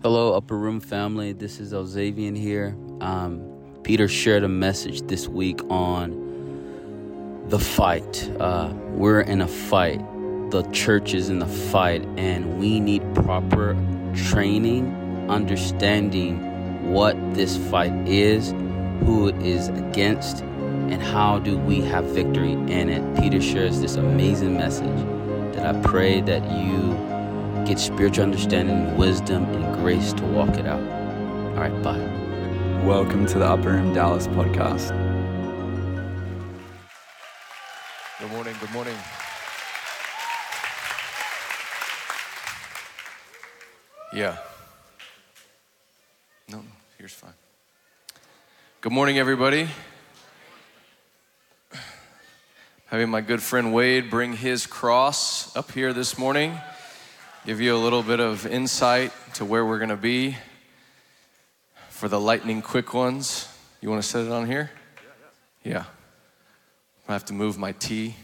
Hello, Upper Room family. This is Elzavian here. Um, Peter shared a message this week on the fight. Uh, we're in a fight. The church is in a fight, and we need proper training, understanding what this fight is, who it is against, and how do we have victory in it. Peter shares this amazing message that I pray that you get spiritual understanding, wisdom, and grace to walk it out. All right, bye. Welcome to the Upper Room Dallas podcast. Good morning. Good morning. Yeah. No, here's fine. Good morning, everybody. Having my good friend Wade bring his cross up here this morning, give you a little bit of insight to where we're going to be for the lightning quick ones. You want to set it on here? Yeah. yeah. I have to move my T.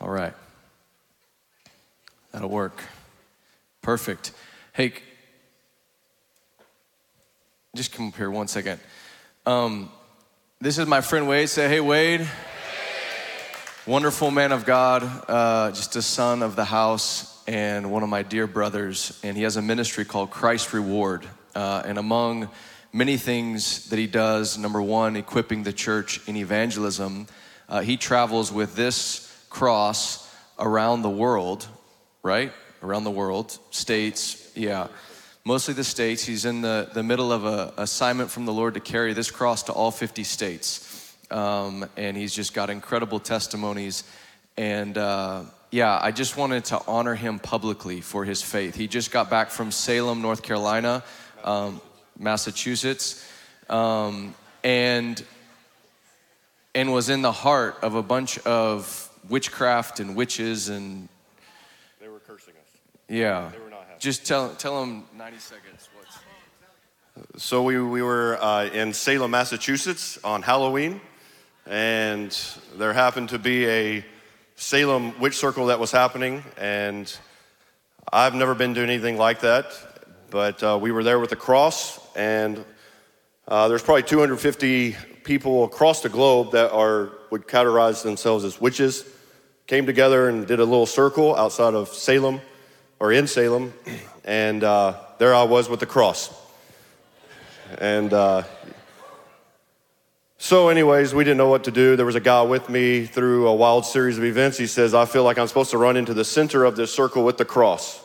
All right. That'll work. Perfect. Hey, just come up here one second. Um, this is my friend Wade. Say, hey, Wade. Wonderful man of God, uh, just a son of the house, and one of my dear brothers. And he has a ministry called Christ Reward. Uh, and among many things that he does, number one, equipping the church in evangelism, uh, he travels with this cross around the world, right? Around the world, states, yeah. Mostly the states. He's in the, the middle of a assignment from the Lord to carry this cross to all 50 states. Um, and he's just got incredible testimonies. And uh, yeah, I just wanted to honor him publicly for his faith. He just got back from Salem, North Carolina, um, Massachusetts, um, and and was in the heart of a bunch of witchcraft and witches and. They were cursing us. Yeah. They were not happy. Just tell tell him 90 seconds. What's... So we, we were uh, in Salem, Massachusetts on Halloween, and there happened to be a Salem witch circle that was happening, and I've never been to anything like that, but uh, we were there with a cross, and uh, there's probably 250 people across the globe that are would categorize themselves as witches. Came together and did a little circle outside of Salem, or in Salem, and uh, there I was with the cross. And uh, so, anyways, we didn't know what to do. There was a guy with me through a wild series of events. He says, I feel like I'm supposed to run into the center of this circle with the cross.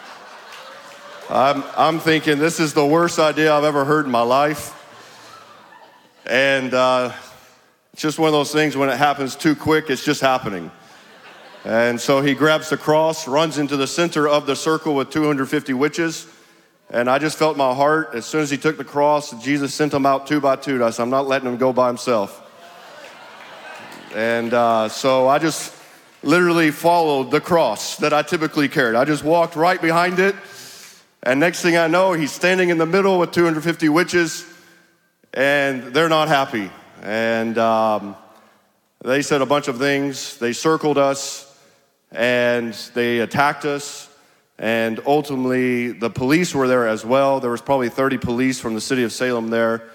I'm, I'm thinking, this is the worst idea I've ever heard in my life. And uh, it's just one of those things when it happens too quick, it's just happening. And so he grabs the cross, runs into the center of the circle with 250 witches. And I just felt my heart as soon as he took the cross, Jesus sent him out two by two. I said, I'm not letting him go by himself. And uh, so I just literally followed the cross that I typically carried. I just walked right behind it. And next thing I know, he's standing in the middle with 250 witches, and they're not happy. And um, they said a bunch of things. They circled us, and they attacked us. And ultimately, the police were there as well. There was probably 30 police from the city of Salem there.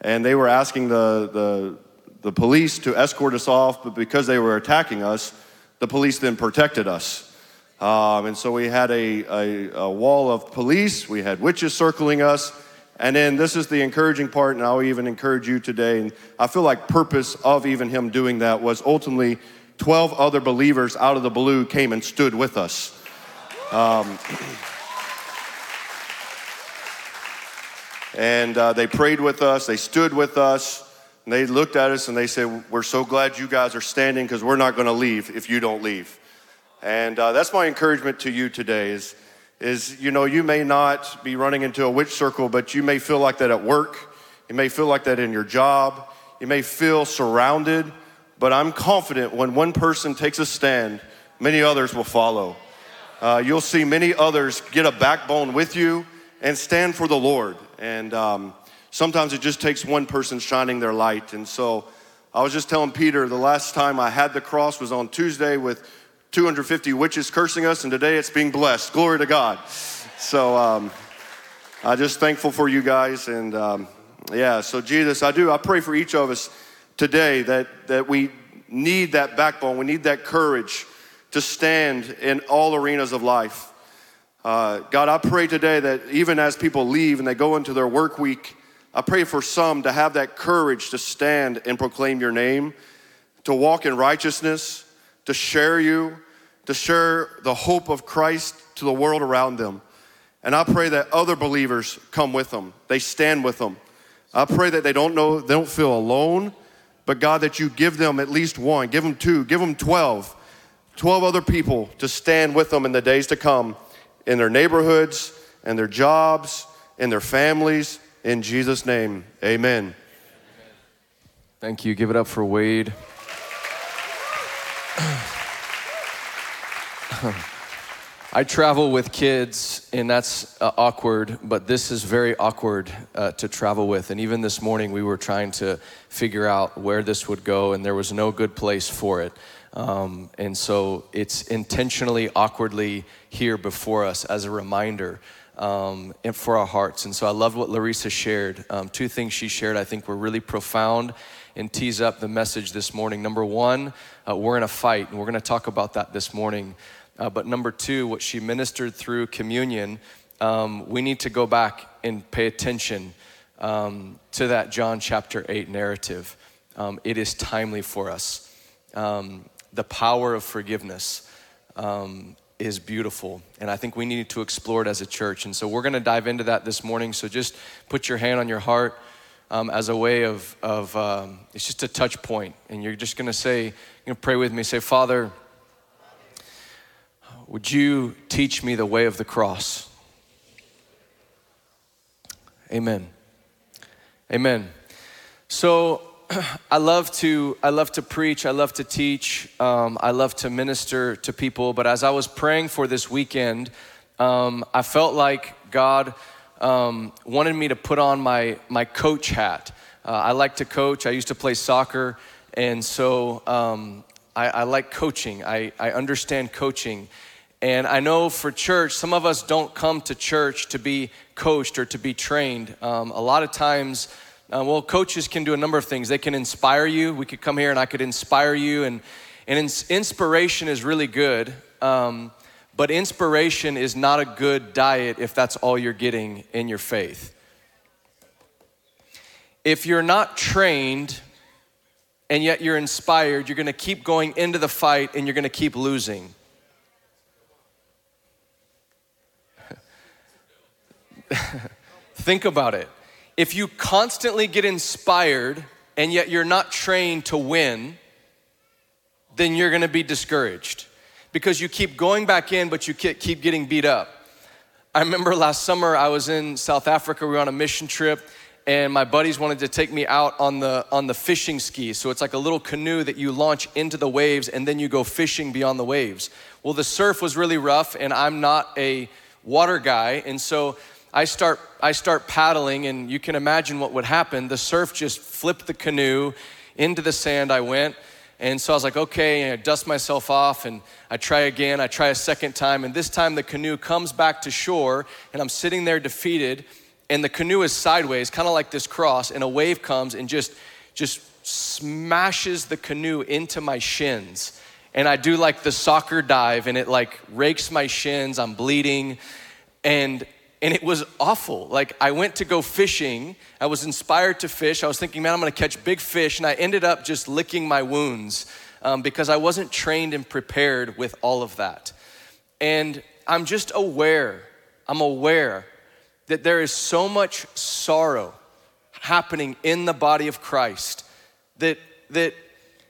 And they were asking the, the, the police to escort us off, but because they were attacking us, the police then protected us. Um, and so we had a, a, a wall of police, we had witches circling us. And then this is the encouraging part, and I'll even encourage you today. And I feel like purpose of even him doing that was ultimately 12 other believers out of the blue came and stood with us. Um, and uh, they prayed with us, they stood with us, and they looked at us and they said, We're so glad you guys are standing because we're not going to leave if you don't leave. And uh, that's my encouragement to you today is, is, you know, you may not be running into a witch circle, but you may feel like that at work. You may feel like that in your job. You may feel surrounded, but I'm confident when one person takes a stand, many others will follow. Uh, you'll see many others get a backbone with you and stand for the Lord. And um, sometimes it just takes one person shining their light. And so I was just telling Peter the last time I had the cross was on Tuesday with 250 witches cursing us, and today it's being blessed. Glory to God. So um, I'm just thankful for you guys. And um, yeah, so Jesus, I do. I pray for each of us today that, that we need that backbone, we need that courage to stand in all arenas of life. Uh, God, I pray today that even as people leave and they go into their work week, I pray for some to have that courage to stand and proclaim your name, to walk in righteousness, to share you, to share the hope of Christ to the world around them. And I pray that other believers come with them, they stand with them. I pray that they don't know, they don't feel alone, but God, that you give them at least one, give them two, give them 12, 12 other people to stand with them in the days to come in their neighborhoods, and their jobs, in their families. In Jesus' name, amen. Thank you. Give it up for Wade. I travel with kids, and that's uh, awkward, but this is very awkward uh, to travel with. And even this morning, we were trying to figure out where this would go, and there was no good place for it. Um, and so it's intentionally awkwardly here before us as a reminder um, and for our hearts. And so I love what Larissa shared. Um, two things she shared I think were really profound and tease up the message this morning. Number one, uh, we're in a fight, and we're going to talk about that this morning. Uh, but number two, what she ministered through communion, um, we need to go back and pay attention um, to that John chapter 8 narrative. Um, it is timely for us. Um, the power of forgiveness um, is beautiful, and I think we need to explore it as a church. And so we're going to dive into that this morning. So just put your hand on your heart. Um, as a way of, of um, it's just a touch point and you're just going to say you're going to pray with me say father would you teach me the way of the cross? Amen. Amen. So I love to I love to preach. I love to teach. Um, I love to minister to people. But as I was praying for this weekend, um, I felt like God um, wanted me to put on my my coach hat. Uh, I like to coach. I used to play soccer, and so um, I, I like coaching. I, I understand coaching. And I know for church, some of us don't come to church to be coached or to be trained. Um, a lot of times, uh, well, coaches can do a number of things. They can inspire you. We could come here and I could inspire you, and, and ins- inspiration is really good. Um, but inspiration is not a good diet if that's all you're getting in your faith. If you're not trained and yet you're inspired, you're gonna keep going into the fight and you're gonna keep losing. Think about it. If you constantly get inspired and yet you're not trained to win, then you're gonna be discouraged because you keep going back in, but you keep getting beat up. I remember last summer I was in South Africa, we were on a mission trip, and my buddies wanted to take me out on the on the fishing ski. So it's like a little canoe that you launch into the waves and then you go fishing beyond the waves. Well, the surf was really rough and I'm not a water guy, and so I start, I start paddling, and you can imagine what would happen. The surf just flipped the canoe into the sand. I went, and so I was like, okay, and I dust myself off, and I try again. I try a second time, and this time the canoe comes back to shore, and I'm sitting there defeated, and the canoe is sideways, kind of like this cross, and a wave comes and just, just smashes the canoe into my shins. And I do like the soccer dive, and it like rakes my shins. I'm bleeding, and and it was awful. Like, I went to go fishing. I was inspired to fish. I was thinking, man, I'm gonna catch big fish. And I ended up just licking my wounds um, because I wasn't trained and prepared with all of that. And I'm just aware, I'm aware that there is so much sorrow happening in the body of Christ that, that,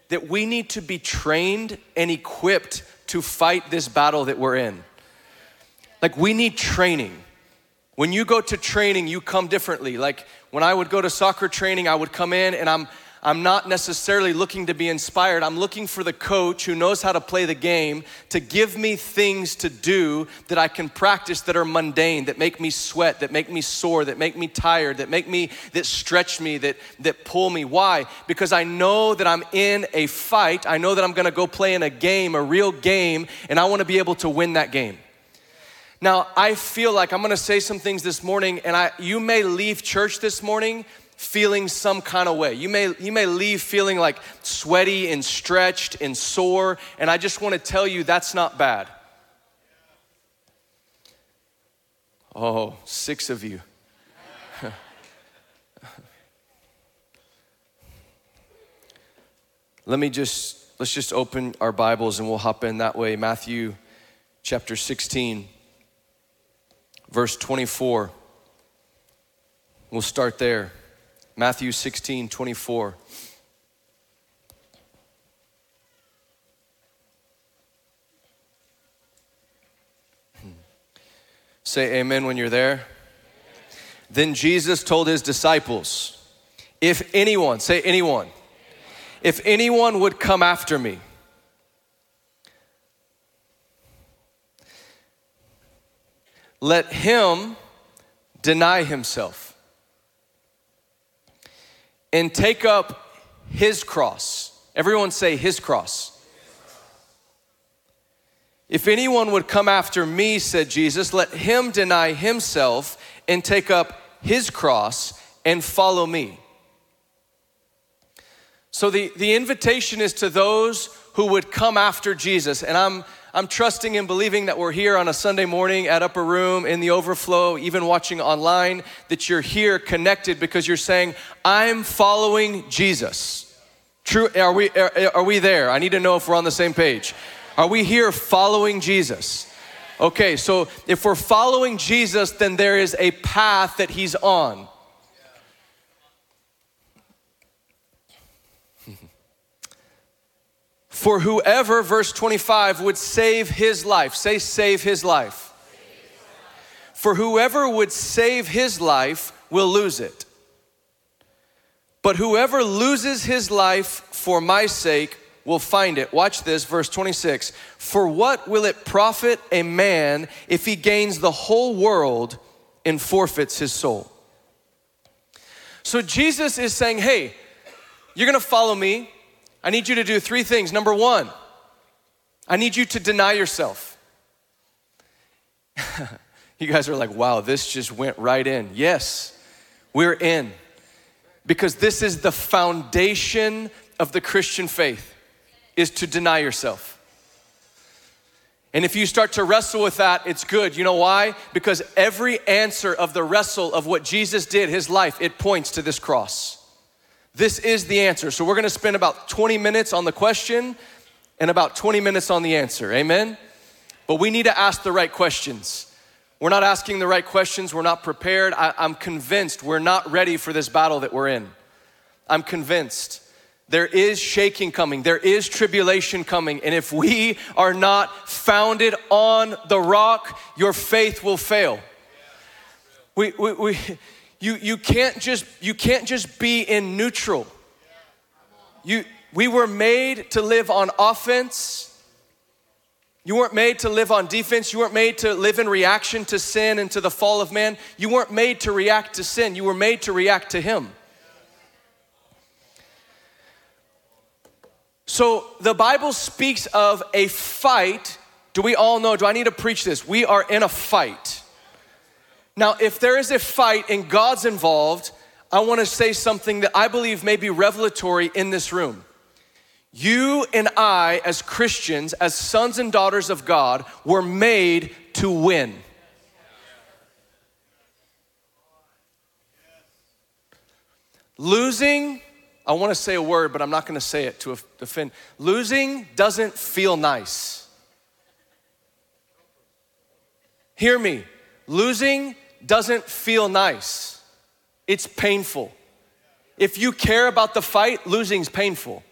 that we need to be trained and equipped to fight this battle that we're in. Like, we need training. When you go to training, you come differently. Like when I would go to soccer training, I would come in and I'm I'm not necessarily looking to be inspired. I'm looking for the coach who knows how to play the game to give me things to do that I can practice that are mundane, that make me sweat, that make me sore, that make me tired, that make me, that stretch me, that, that pull me. Why? Because I know that I'm in a fight. I know that I'm gonna go play in a game, a real game, and I wanna be able to win that game. Now, I feel like I'm gonna say some things this morning, and I, you may leave church this morning feeling some kind of way. You may, you may leave feeling like sweaty and stretched and sore, and I just wanna tell you that's not bad. Oh, six of you. Let me just, let's just open our Bibles and we'll hop in that way. Matthew chapter 16, verse 24. We'll start there. Matthew 16, 24. Hmm. Say amen when you're there. Then Jesus told his disciples, If anyone, say anyone, if anyone would come after me, let him deny himself and take up his cross. Everyone say his cross. If anyone would come after me, said Jesus, let him deny himself and take up his cross and follow me. So the, the invitation is to those who would come after Jesus. And I'm, I'm trusting and believing that we're here on a Sunday morning at Upper Room in the overflow, even watching online, that you're here connected because you're saying, I'm following Jesus. True, are we, are, are we there? I need to know if we're on the same page. Are we here following Jesus? Okay, so if we're following Jesus, then there is a path that he's on. For whoever, verse 25, would save his life, say, save his life. For whoever would save his life will lose it. But whoever loses his life for my sake will find it. Watch this, verse 26. For what will it profit a man if he gains the whole world and forfeits his soul? So Jesus is saying, hey, you're gonna follow me. I need you to do three things. Number one, I need you to deny yourself. you guys are like, wow, this just went right in. Yes, we're in. Because this is the foundation of the Christian faith is to deny yourself. And if you start to wrestle with that, it's good. You know why? Because every answer of the wrestle of what Jesus did, his life, it points to this cross. This is the answer. So we're gonna spend about 20 minutes on the question and about 20 minutes on the answer. Amen? But we need to ask the right questions. We're not asking the right questions, we're not prepared. I, am convinced we're not ready for this battle that we're in. I'm convinced. There is shaking coming, there is tribulation coming, and if we are not founded on the rock, your faith will fail. We, we, we, you, you, can't just, you can't just be in neutral. You, we were made to live on offense. You weren't made to live on defense. You weren't made to live in reaction to sin and to the fall of man. You weren't made to react to sin. You were made to react to Him. So the Bible speaks of a fight. Do we all know? Do I need to preach this? We are in a fight. Now, if there is a fight and God's involved, I want to say something that I believe may be revelatory in this room. You and I, as Christians, as sons and daughters of God, were made to win. Losing I want to say a word, but I'm not going to say it to offend. Losing doesn't feel nice. Hear me. Losing doesn't feel nice. It's painful. If you care about the fight, losing's painful.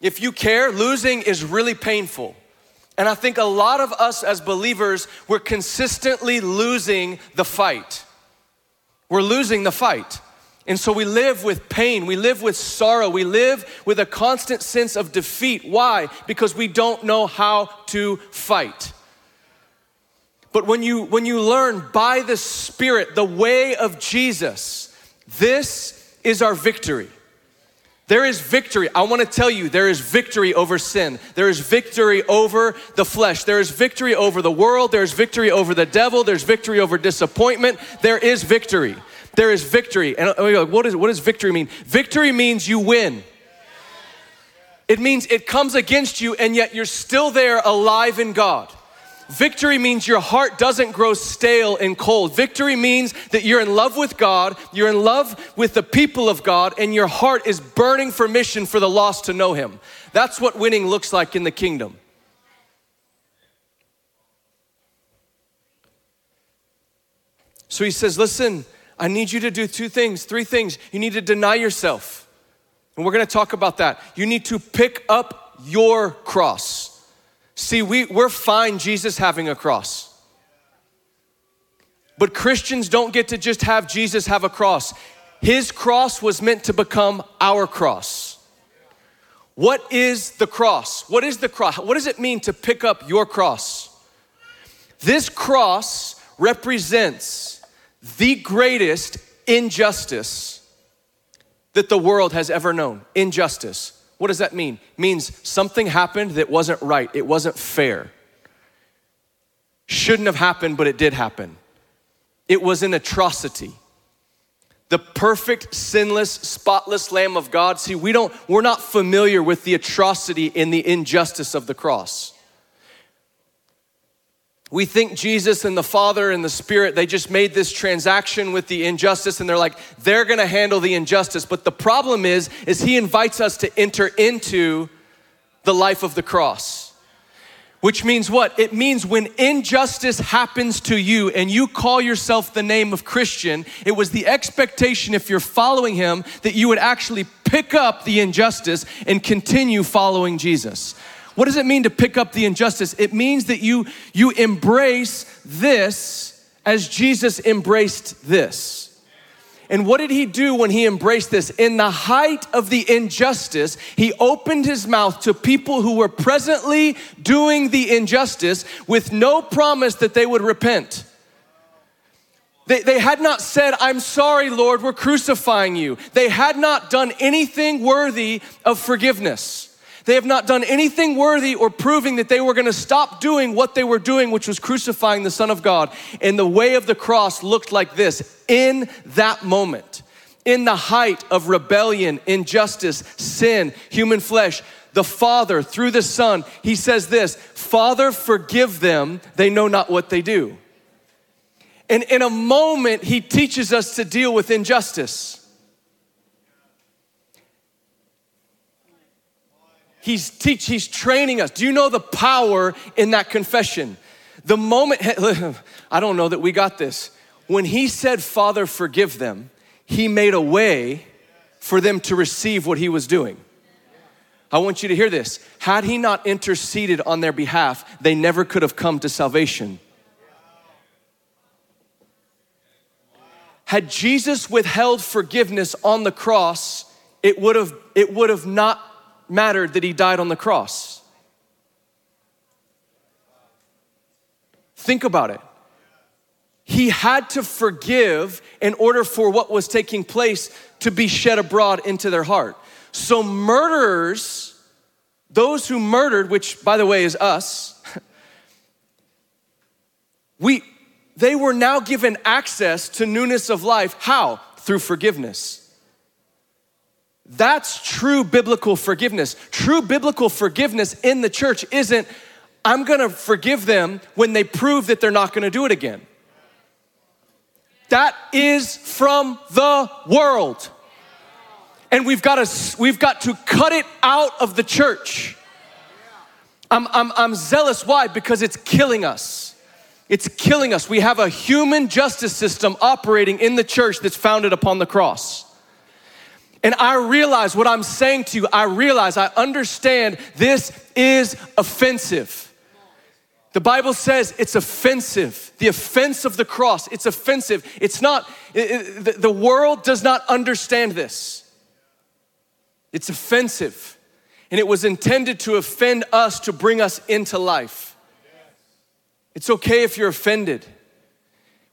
If you care, losing is really painful. And I think a lot of us as believers, we're consistently losing the fight. We're losing the fight. And so we live with pain, we live with sorrow, we live with a constant sense of defeat. Why? Because we don't know how to fight. But when you when you learn by the Spirit the way of Jesus, this is our victory. There is victory. I want to tell you, there is victory over sin. There is victory over the flesh. There is victory over the world. There is victory over the devil. There's victory over disappointment. There is victory. There is victory. And go, what, is, what does victory mean? Victory means you win. It means it comes against you and yet you're still there alive in God. Victory means your heart doesn't grow stale and cold. Victory means that you're in love with God, you're in love with the people of God, and your heart is burning for mission for the lost to know Him. That's what winning looks like in the kingdom. So he says, Listen, I need you to do two things, three things. You need to deny yourself. And we're gonna talk about that. You need to pick up your cross. See, we, we're fine Jesus having a cross. But Christians don't get to just have Jesus have a cross. His cross was meant to become our cross. What is the cross? What is the cross? What does it mean to pick up your cross? This cross represents the greatest injustice that the world has ever known. Injustice. What does that mean? It means something happened that wasn't right, it wasn't fair. Shouldn't have happened, but it did happen. It was an atrocity. The perfect, sinless, spotless Lamb of God. See, we don't, we're not familiar with the atrocity and the injustice of the cross. We think Jesus and the Father and the Spirit, they just made this transaction with the injustice and they're like, they're gonna handle the injustice. But the problem is, is He invites us to enter into the life of the cross. Which means what? It means when injustice happens to you and you call yourself the name of Christian, it was the expectation if you're following Him that you would actually pick up the injustice and continue following Jesus. What does it mean to pick up the injustice? It means that you, you embrace this as Jesus embraced this. And what did he do when he embraced this? In the height of the injustice, he opened his mouth to people who were presently doing the injustice with no promise that they would repent. They, they had not said, I'm sorry, Lord, we're crucifying you. They had not done anything worthy of forgiveness. They have not done anything worthy or proving that they were going to stop doing what they were doing, which was crucifying the Son of God. And the way of the cross looked like this in that moment, in the height of rebellion, injustice, sin, human flesh. The Father, through the Son, He says this Father, forgive them, they know not what they do. And in a moment, He teaches us to deal with injustice. He's teach, he's training us. Do you know the power in that confession? The moment I don't know that we got this. When he said, "Father, forgive them," he made a way for them to receive what he was doing. I want you to hear this. Had he not interceded on their behalf, they never could have come to salvation. Had Jesus withheld forgiveness on the cross, it would have it would have not mattered that he died on the cross. Think about it. He had to forgive in order for what was taking place to be shed abroad into their heart. So, murderers, those who murdered, which by the way is us, we, they were now given access to newness of life. How? Through forgiveness. That's true biblical forgiveness. True biblical forgiveness in the church isn't, I'm gonna forgive them when they prove that they're not gonna do it again. That is from the world. And we've got to, we've got to cut it out of the church. I'm, I'm, I'm zealous. Why? Because it's killing us. It's killing us. We have a human justice system operating in the church that's founded upon the cross. And I realize what I'm saying to you, I realize, I understand this is offensive. The Bible says it's offensive. The offense of the cross, it's offensive. It's not, it, it, the world does not understand this. It's offensive. And it was intended to offend us to bring us into life. It's okay if you're offended.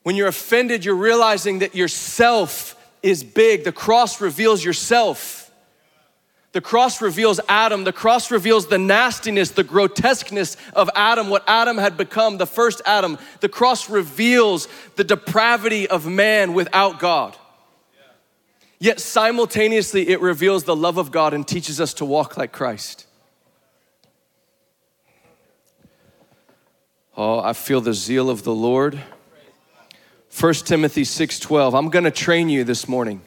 When you're offended, you're realizing that yourself is big. The cross reveals yourself. The cross reveals Adam. The cross reveals the nastiness, the grotesqueness of Adam, what Adam had become, the first Adam. The cross reveals the depravity of man without God. Yet simultaneously, it reveals the love of God and teaches us to walk like Christ. Oh, I feel the zeal of the Lord. 1 Timothy 6:12. I'm going to train you this morning.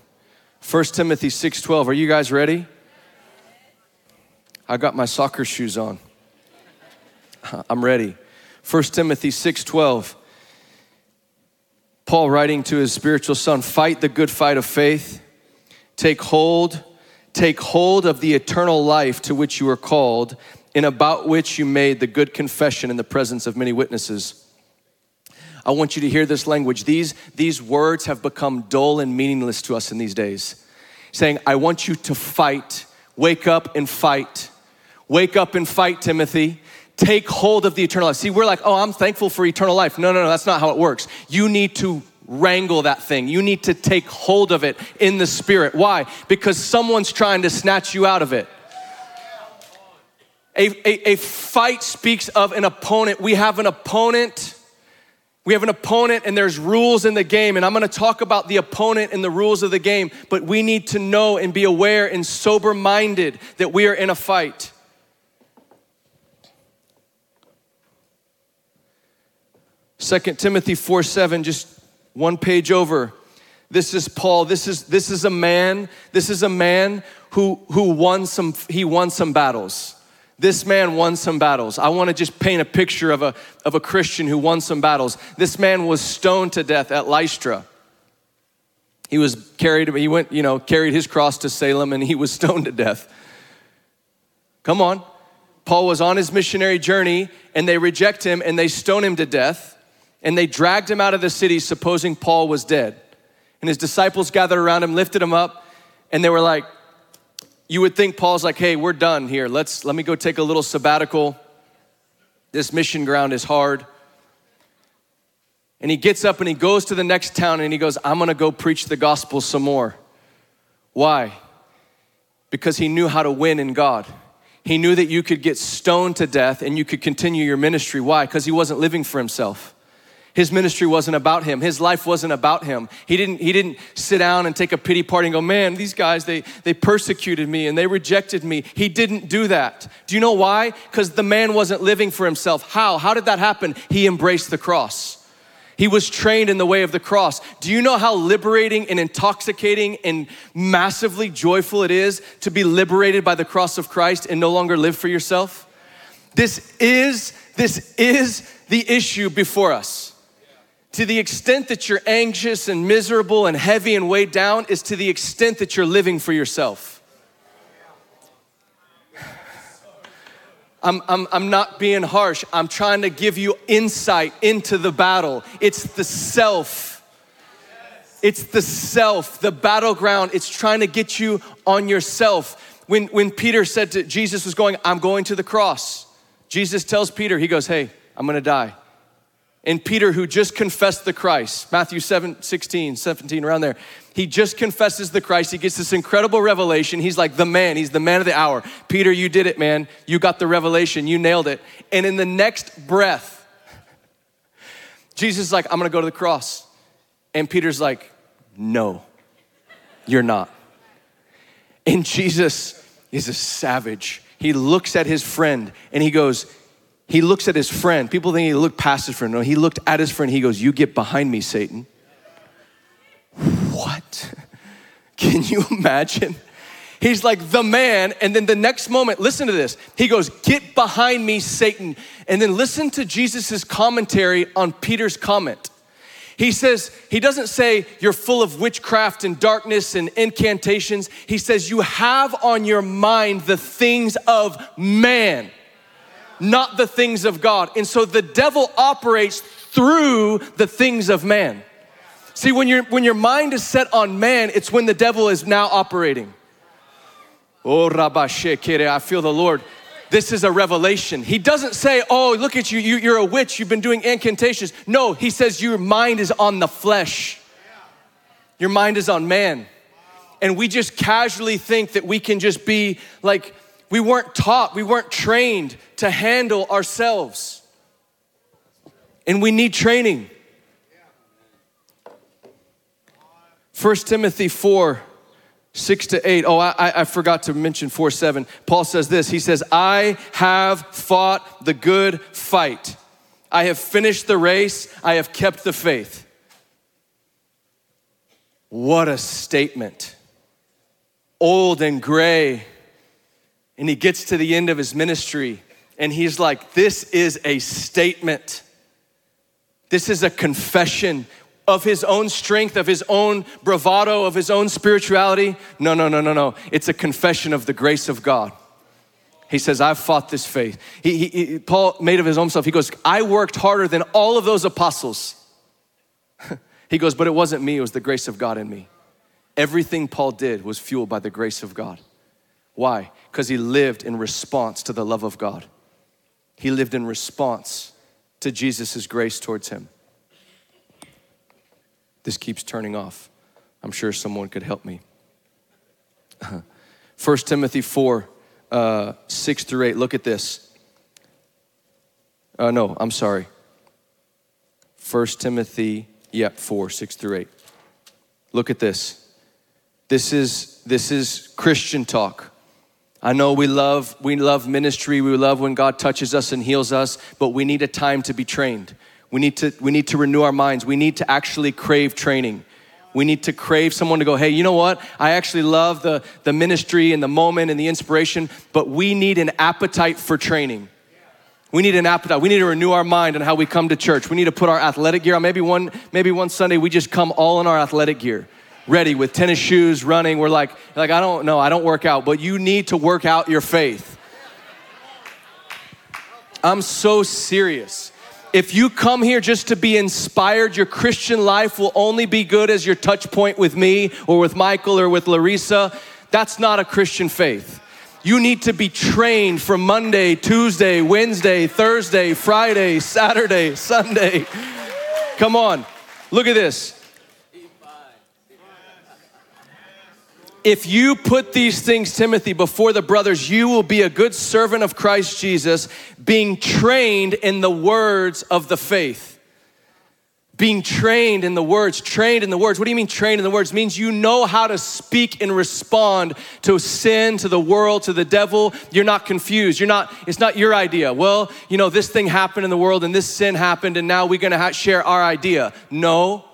1 Timothy 6:12. Are you guys ready? I got my soccer shoes on. I'm ready. 1 Timothy 6:12. Paul writing to his spiritual son, fight the good fight of faith. Take hold, take hold of the eternal life to which you are called and about which you made the good confession in the presence of many witnesses. I want you to hear this language. These, these words have become dull and meaningless to us in these days. Saying, I want you to fight, wake up and fight. Wake up and fight, Timothy. Take hold of the eternal life. See, we're like, oh, I'm thankful for eternal life. No, no, no, that's not how it works. You need to wrangle that thing. You need to take hold of it in the spirit. Why? Because someone's trying to snatch you out of it. A, a, a fight speaks of an opponent. We have an opponent. We have an opponent, and there's rules in the game. And I'm gonna talk about the opponent and the rules of the game, but we need to know and be aware and sober minded that we are in a fight. Second Timothy 4 7, just one page over. This is Paul. This is, this is a man, this is a man who, who won some, he won some battles. This man won some battles. I want to just paint a picture of a, of a Christian who won some battles. This man was stoned to death at Lystra. He was carried, he went, you know, carried his cross to Salem and he was stoned to death. Come on. Paul was on his missionary journey and they reject him and they stone him to death and they dragged him out of the city supposing Paul was dead. And his disciples gathered around him, lifted him up, and they were like, you would think Paul's like, hey, we're done here. Let's let me go take a little sabbatical. This mission ground is hard. And he gets up and he goes to the next town and he goes, I'm gonna go preach the gospel some more. Why? Because he knew how to win in God. He knew that you could get stoned to death and you could continue your ministry. Why? Because he wasn't living for himself. His ministry wasn't about him. His life wasn't about him. He didn't, he didn't sit down and take a pity party and go, man, these guys, they, they persecuted me and they rejected me. He didn't do that. Do you know why? Because the man wasn't living for himself. How? How did that happen? He embraced the cross. He was trained in the way of the cross. Do you know how liberating and intoxicating and massively joyful it is to be liberated by the cross of Christ and no longer live for yourself? This is this is the issue before us to the extent that you're anxious and miserable and heavy and weighed down is to the extent that you're living for yourself. I'm, I'm, I'm not being harsh. I'm trying to give you insight into the battle. It's the self. It's the self, the battleground. It's trying to get you on yourself. When, when Peter said to Jesus was going, I'm going to the cross, Jesus tells Peter, he goes, Hey, I'm gonna die and Peter, who just confessed the Christ, Matthew 7, 16, 17, around there, he just confesses the Christ. He gets this incredible revelation. He's like the man, he's the man of the hour. Peter, you did it, man. You got the revelation, you nailed it. And in the next breath, Jesus is like, I'm gonna go to the cross. And Peter's like, No, you're not. And Jesus is a savage. He looks at his friend and he goes, he looks at his friend. People think he looked past his friend. No, he looked at his friend. He goes, You get behind me, Satan. What? Can you imagine? He's like the man, and then the next moment, listen to this. He goes, Get behind me, Satan. And then listen to Jesus' commentary on Peter's comment. He says, He doesn't say you're full of witchcraft and darkness and incantations. He says, You have on your mind the things of man not the things of God. And so the devil operates through the things of man. See, when, you when your mind is set on man, it's when the devil is now operating. Oh, Rabashekere, I feel the Lord. This is a revelation. He doesn't say, Oh, look at you, you, you're a witch, you've been doing incantations. No, he says, Your mind is on the flesh, your mind is on man. and we just casually think that we can just be like, we weren't taught, we weren't trained to handle ourselves. And we need training. 1 Timothy 4 6 to 8. Oh, I, I forgot to mention 4 7. Paul says this He says, I have fought the good fight. I have finished the race. I have kept the faith. What a statement. Old and gray. And he gets to the end of his ministry and he's like, This is a statement. This is a confession of his own strength, of his own bravado, of his own spirituality. No, no, no, no, no. It's a confession of the grace of God. He says, I've fought this faith. He, he, he, Paul made of his own self, he goes, I worked harder than all of those apostles. he goes, but it wasn't me, it was the grace of God in me. Everything Paul did was fueled by the grace of God. Why? Because he lived in response to the love of God. He lived in response to Jesus' grace towards him this keeps turning off. I'm sure someone could help me. 1 Timothy 4 uh, 6 through 8. Look at this. Uh, no, I'm sorry. 1 Timothy, yep, 4 6 through 8. Look at this. This is this is Christian talk. I know we love we love ministry, we love when God touches us and heals us, but we need a time to be trained. We need to, we need to renew our minds. We need to actually crave training. We need to crave someone to go, hey, you know what? I actually love the, the ministry and the moment and the inspiration, but we need an appetite for training. We need an appetite. We need to renew our mind on how we come to church. We need to put our athletic gear on. Maybe one, maybe one Sunday we just come all in our athletic gear, ready with tennis shoes, running. We're like, like I don't know, I don't work out, but you need to work out your faith. I'm so serious. If you come here just to be inspired, your Christian life will only be good as your touch point with me or with Michael or with Larissa. That's not a Christian faith. You need to be trained for Monday, Tuesday, Wednesday, Thursday, Friday, Saturday, Sunday. Come on, look at this. If you put these things, Timothy, before the brothers, you will be a good servant of Christ Jesus, being trained in the words of the faith. Being trained in the words, trained in the words. What do you mean trained in the words? It means you know how to speak and respond to sin, to the world, to the devil. You're not confused. You're not, it's not your idea. Well, you know, this thing happened in the world and this sin happened and now we're gonna ha- share our idea. No,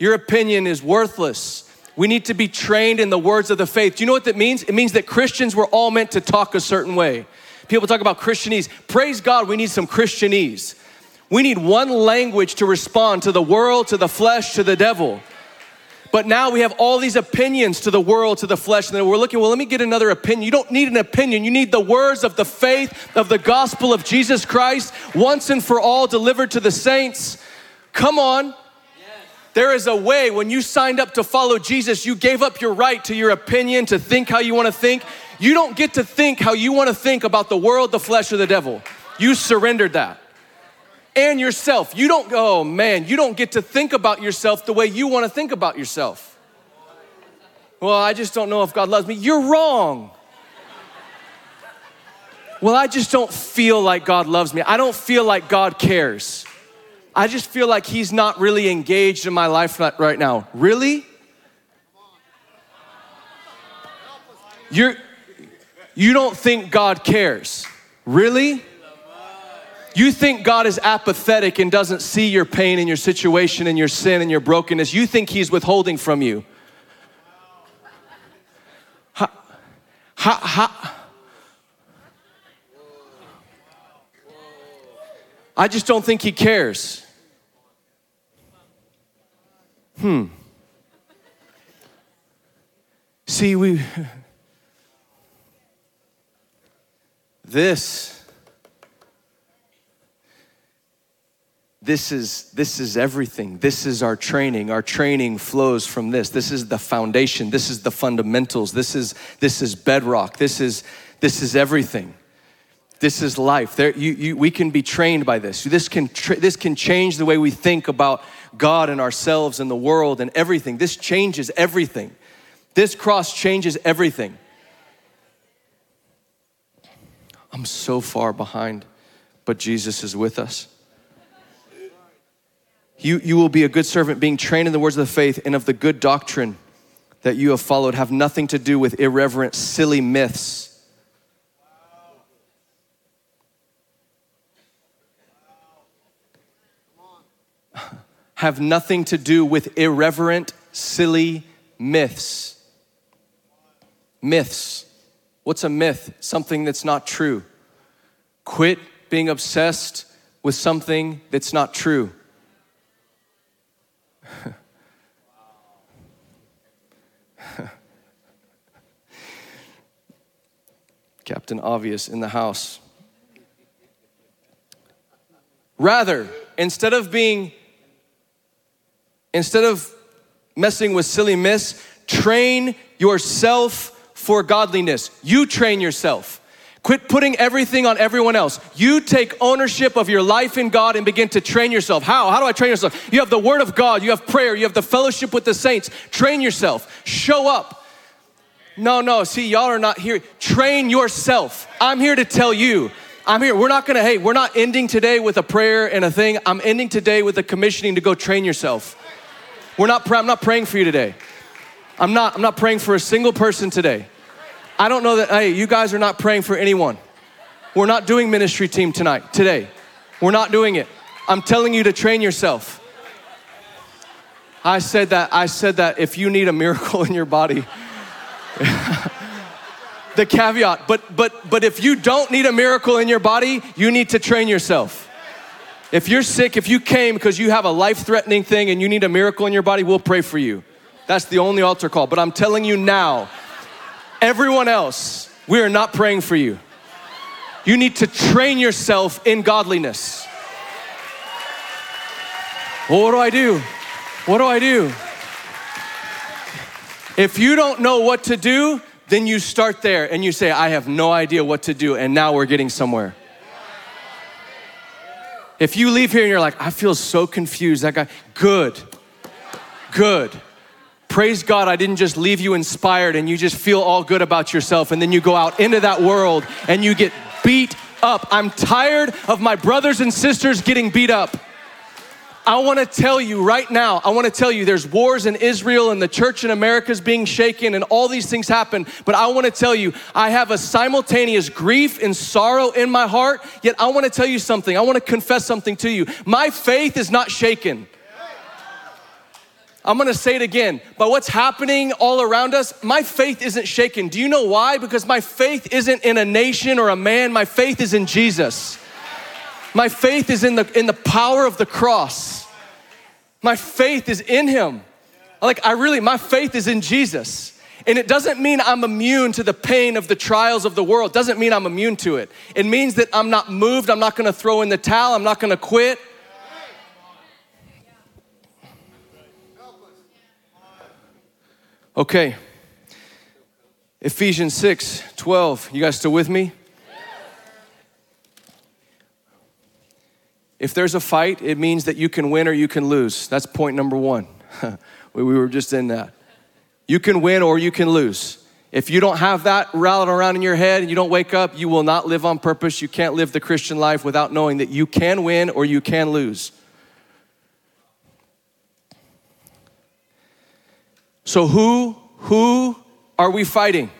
your opinion is worthless. We need to be trained in the words of the faith. Do you know what that means? It means that Christians were all meant to talk a certain way. People talk about Christianese. Praise God, we need some Christianese. We need one language to respond to the world, to the flesh, to the devil. But now we have all these opinions to the world, to the flesh, and then we're looking, well, let me get another opinion. You don't need an opinion. You need the words of the faith of the gospel of Jesus Christ once and for all delivered to the saints. Come on. There is a way when you signed up to follow Jesus, you gave up your right to your opinion, to think how you want to think. You don't get to think how you want to think about the world, the flesh, or the devil. You surrendered that. And yourself. You don't, oh man, you don't get to think about yourself the way you want to think about yourself. Well, I just don't know if God loves me. You're wrong. Well, I just don't feel like God loves me. I don't feel like God cares. I just feel like he's not really engaged in my life right now. Really? You're, you don't think God cares. Really? You think God is apathetic and doesn't see your pain and your situation and your sin and your brokenness. You think He's withholding from you. Ha, ha, ha. I just don't think He cares. Hmm. See, we. This. This is, this is everything. This is our training. Our training flows from this. This is the foundation. This is the fundamentals. This is, this is bedrock. This is, this is everything. This is life. There, you, you, we can be trained by this. This can, tra- this can change the way we think about God and ourselves and the world and everything. This changes everything. This cross changes everything. I'm so far behind, but Jesus is with us. You, you will be a good servant, being trained in the words of the faith and of the good doctrine that you have followed, have nothing to do with irreverent, silly myths. Have nothing to do with irreverent, silly myths. Myths. What's a myth? Something that's not true. Quit being obsessed with something that's not true. Captain Obvious in the house. Rather, instead of being, instead of messing with silly myths, train yourself for godliness. You train yourself. Quit putting everything on everyone else. You take ownership of your life in God and begin to train yourself. How? How do I train yourself? You have the Word of God, you have prayer, you have the fellowship with the saints. Train yourself. Show up. No, no, see, y'all are not here. Train yourself. I'm here to tell you. I'm here. We're not gonna, hey, we're not ending today with a prayer and a thing. I'm ending today with a commissioning to go train yourself. We're not, I'm not praying for you today. I'm not, I'm not praying for a single person today. I don't know that, hey, you guys are not praying for anyone. We're not doing ministry team tonight, today. We're not doing it. I'm telling you to train yourself. I said that, I said that if you need a miracle in your body, the caveat, but but but if you don't need a miracle in your body, you need to train yourself. If you're sick, if you came because you have a life-threatening thing and you need a miracle in your body, we'll pray for you. That's the only altar call. But I'm telling you now, everyone else, we are not praying for you. You need to train yourself in godliness. Well, what do I do? What do I do? If you don't know what to do, then you start there and you say, I have no idea what to do, and now we're getting somewhere. If you leave here and you're like, I feel so confused, that guy, good, good. Praise God, I didn't just leave you inspired and you just feel all good about yourself, and then you go out into that world and you get beat up. I'm tired of my brothers and sisters getting beat up. I want to tell you right now, I want to tell you there's wars in Israel and the church in America is being shaken and all these things happen. But I want to tell you, I have a simultaneous grief and sorrow in my heart. Yet I want to tell you something. I want to confess something to you. My faith is not shaken. I'm gonna say it again. But what's happening all around us, my faith isn't shaken. Do you know why? Because my faith isn't in a nation or a man, my faith is in Jesus. My faith is in the, in the power of the cross. My faith is in Him. Like, I really, my faith is in Jesus. And it doesn't mean I'm immune to the pain of the trials of the world. It doesn't mean I'm immune to it. It means that I'm not moved. I'm not gonna throw in the towel. I'm not gonna quit. Okay. Ephesians 6 12. You guys still with me? If there's a fight, it means that you can win or you can lose. That's point number one. we were just in that. You can win or you can lose. If you don't have that rattling around in your head and you don't wake up, you will not live on purpose. You can't live the Christian life without knowing that you can win or you can lose. So who who are we fighting?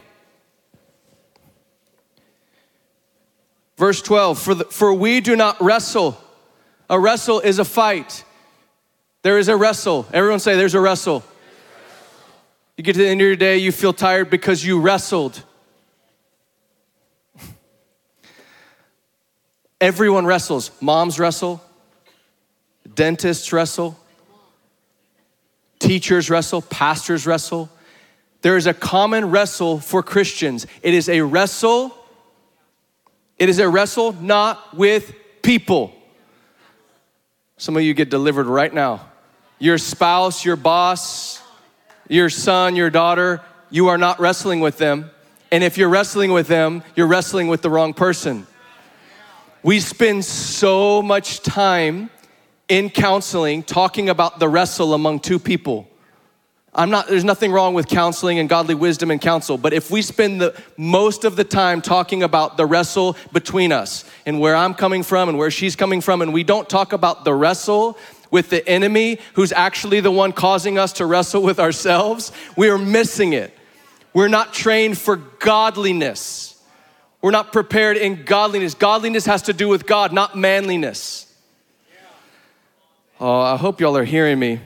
Verse 12, for, the, for we do not wrestle a wrestle is a fight. There is a wrestle. Everyone say, There's a wrestle. You get to the end of your day, you feel tired because you wrestled. Everyone wrestles. Moms wrestle, dentists wrestle, teachers wrestle, pastors wrestle. There is a common wrestle for Christians. It is a wrestle. It is a wrestle not with people. Some of you get delivered right now. Your spouse, your boss, your son, your daughter, you are not wrestling with them. And if you're wrestling with them, you're wrestling with the wrong person. We spend so much time in counseling talking about the wrestle among two people. I'm not, there's nothing wrong with counseling and godly wisdom and counsel, but if we spend the most of the time talking about the wrestle between us and where I'm coming from and where she's coming from, and we don't talk about the wrestle with the enemy who's actually the one causing us to wrestle with ourselves, we are missing it. We're not trained for godliness. We're not prepared in godliness. Godliness has to do with God, not manliness. Oh, I hope y'all are hearing me.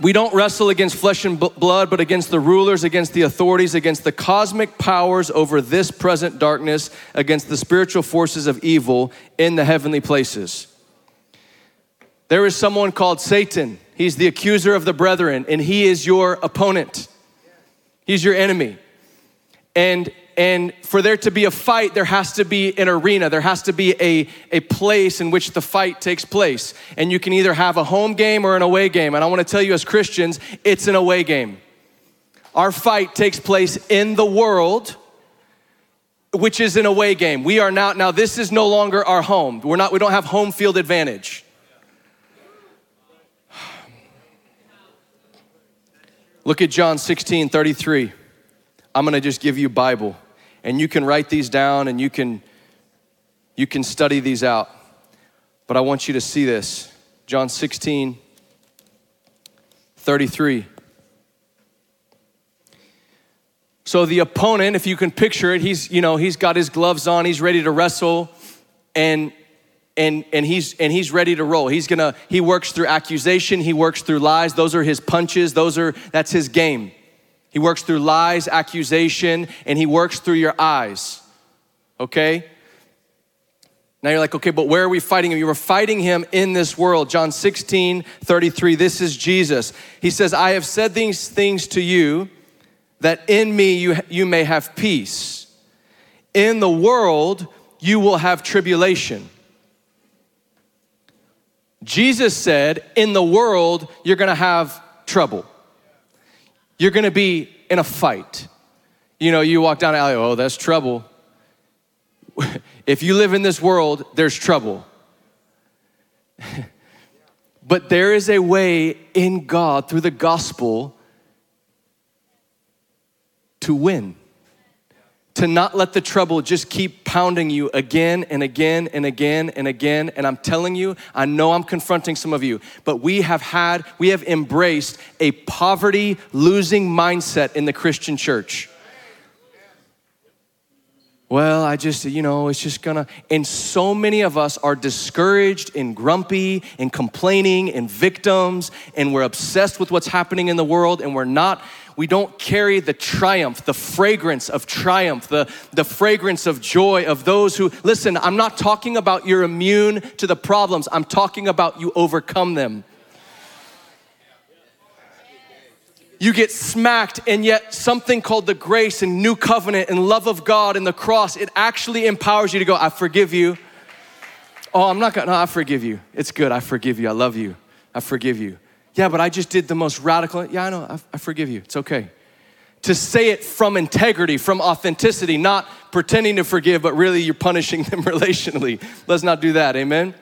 We don't wrestle against flesh and blood, but against the rulers, against the authorities, against the cosmic powers over this present darkness, against the spiritual forces of evil in the heavenly places. There is someone called Satan. He's the accuser of the brethren, and he is your opponent. He's your enemy. And and for there to be a fight, there has to be an arena. There has to be a, a place in which the fight takes place. And you can either have a home game or an away game. And I want to tell you, as Christians, it's an away game. Our fight takes place in the world, which is an away game. We are now, now this is no longer our home. We're not, we don't have home field advantage. Look at John 16, 33. I'm gonna just give you Bible and you can write these down and you can you can study these out. But I want you to see this. John 16 33. So the opponent, if you can picture it, he's, you know, he's got his gloves on, he's ready to wrestle and and and he's and he's ready to roll. He's to he works through accusation, he works through lies. Those are his punches. Those are that's his game. He works through lies, accusation, and he works through your eyes. Okay? Now you're like, okay, but where are we fighting him? You were fighting him in this world. John 16, 33. This is Jesus. He says, I have said these things to you that in me you, you may have peace. In the world you will have tribulation. Jesus said, in the world you're gonna have trouble you're gonna be in a fight. You know, you walk down the alley, oh, that's trouble. if you live in this world, there's trouble. but there is a way in God through the gospel to win to not let the trouble just keep pounding you again and again and again and again. And I'm telling you, I know I'm confronting some of you, but we have had, we have embraced a poverty losing mindset in the Christian church. Well, I just, you know, it's just gonna. And so many of us are discouraged and grumpy and complaining and victims, and we're obsessed with what's happening in the world, and we're not we don't carry the triumph, the fragrance of triumph, the, the fragrance of joy of those who, listen, I'm not talking about you're immune to the problems, I'm talking about you overcome them. You get smacked, and yet something called the grace and new covenant and love of God and the cross, it actually empowers you to go, I forgive you. Oh, I'm not gonna, no, I forgive you. It's good, I forgive you, I love you, I forgive you. Yeah, but I just did the most radical. Yeah, I know, I, I forgive you. It's okay. To say it from integrity, from authenticity, not pretending to forgive, but really you're punishing them relationally. Let's not do that, amen?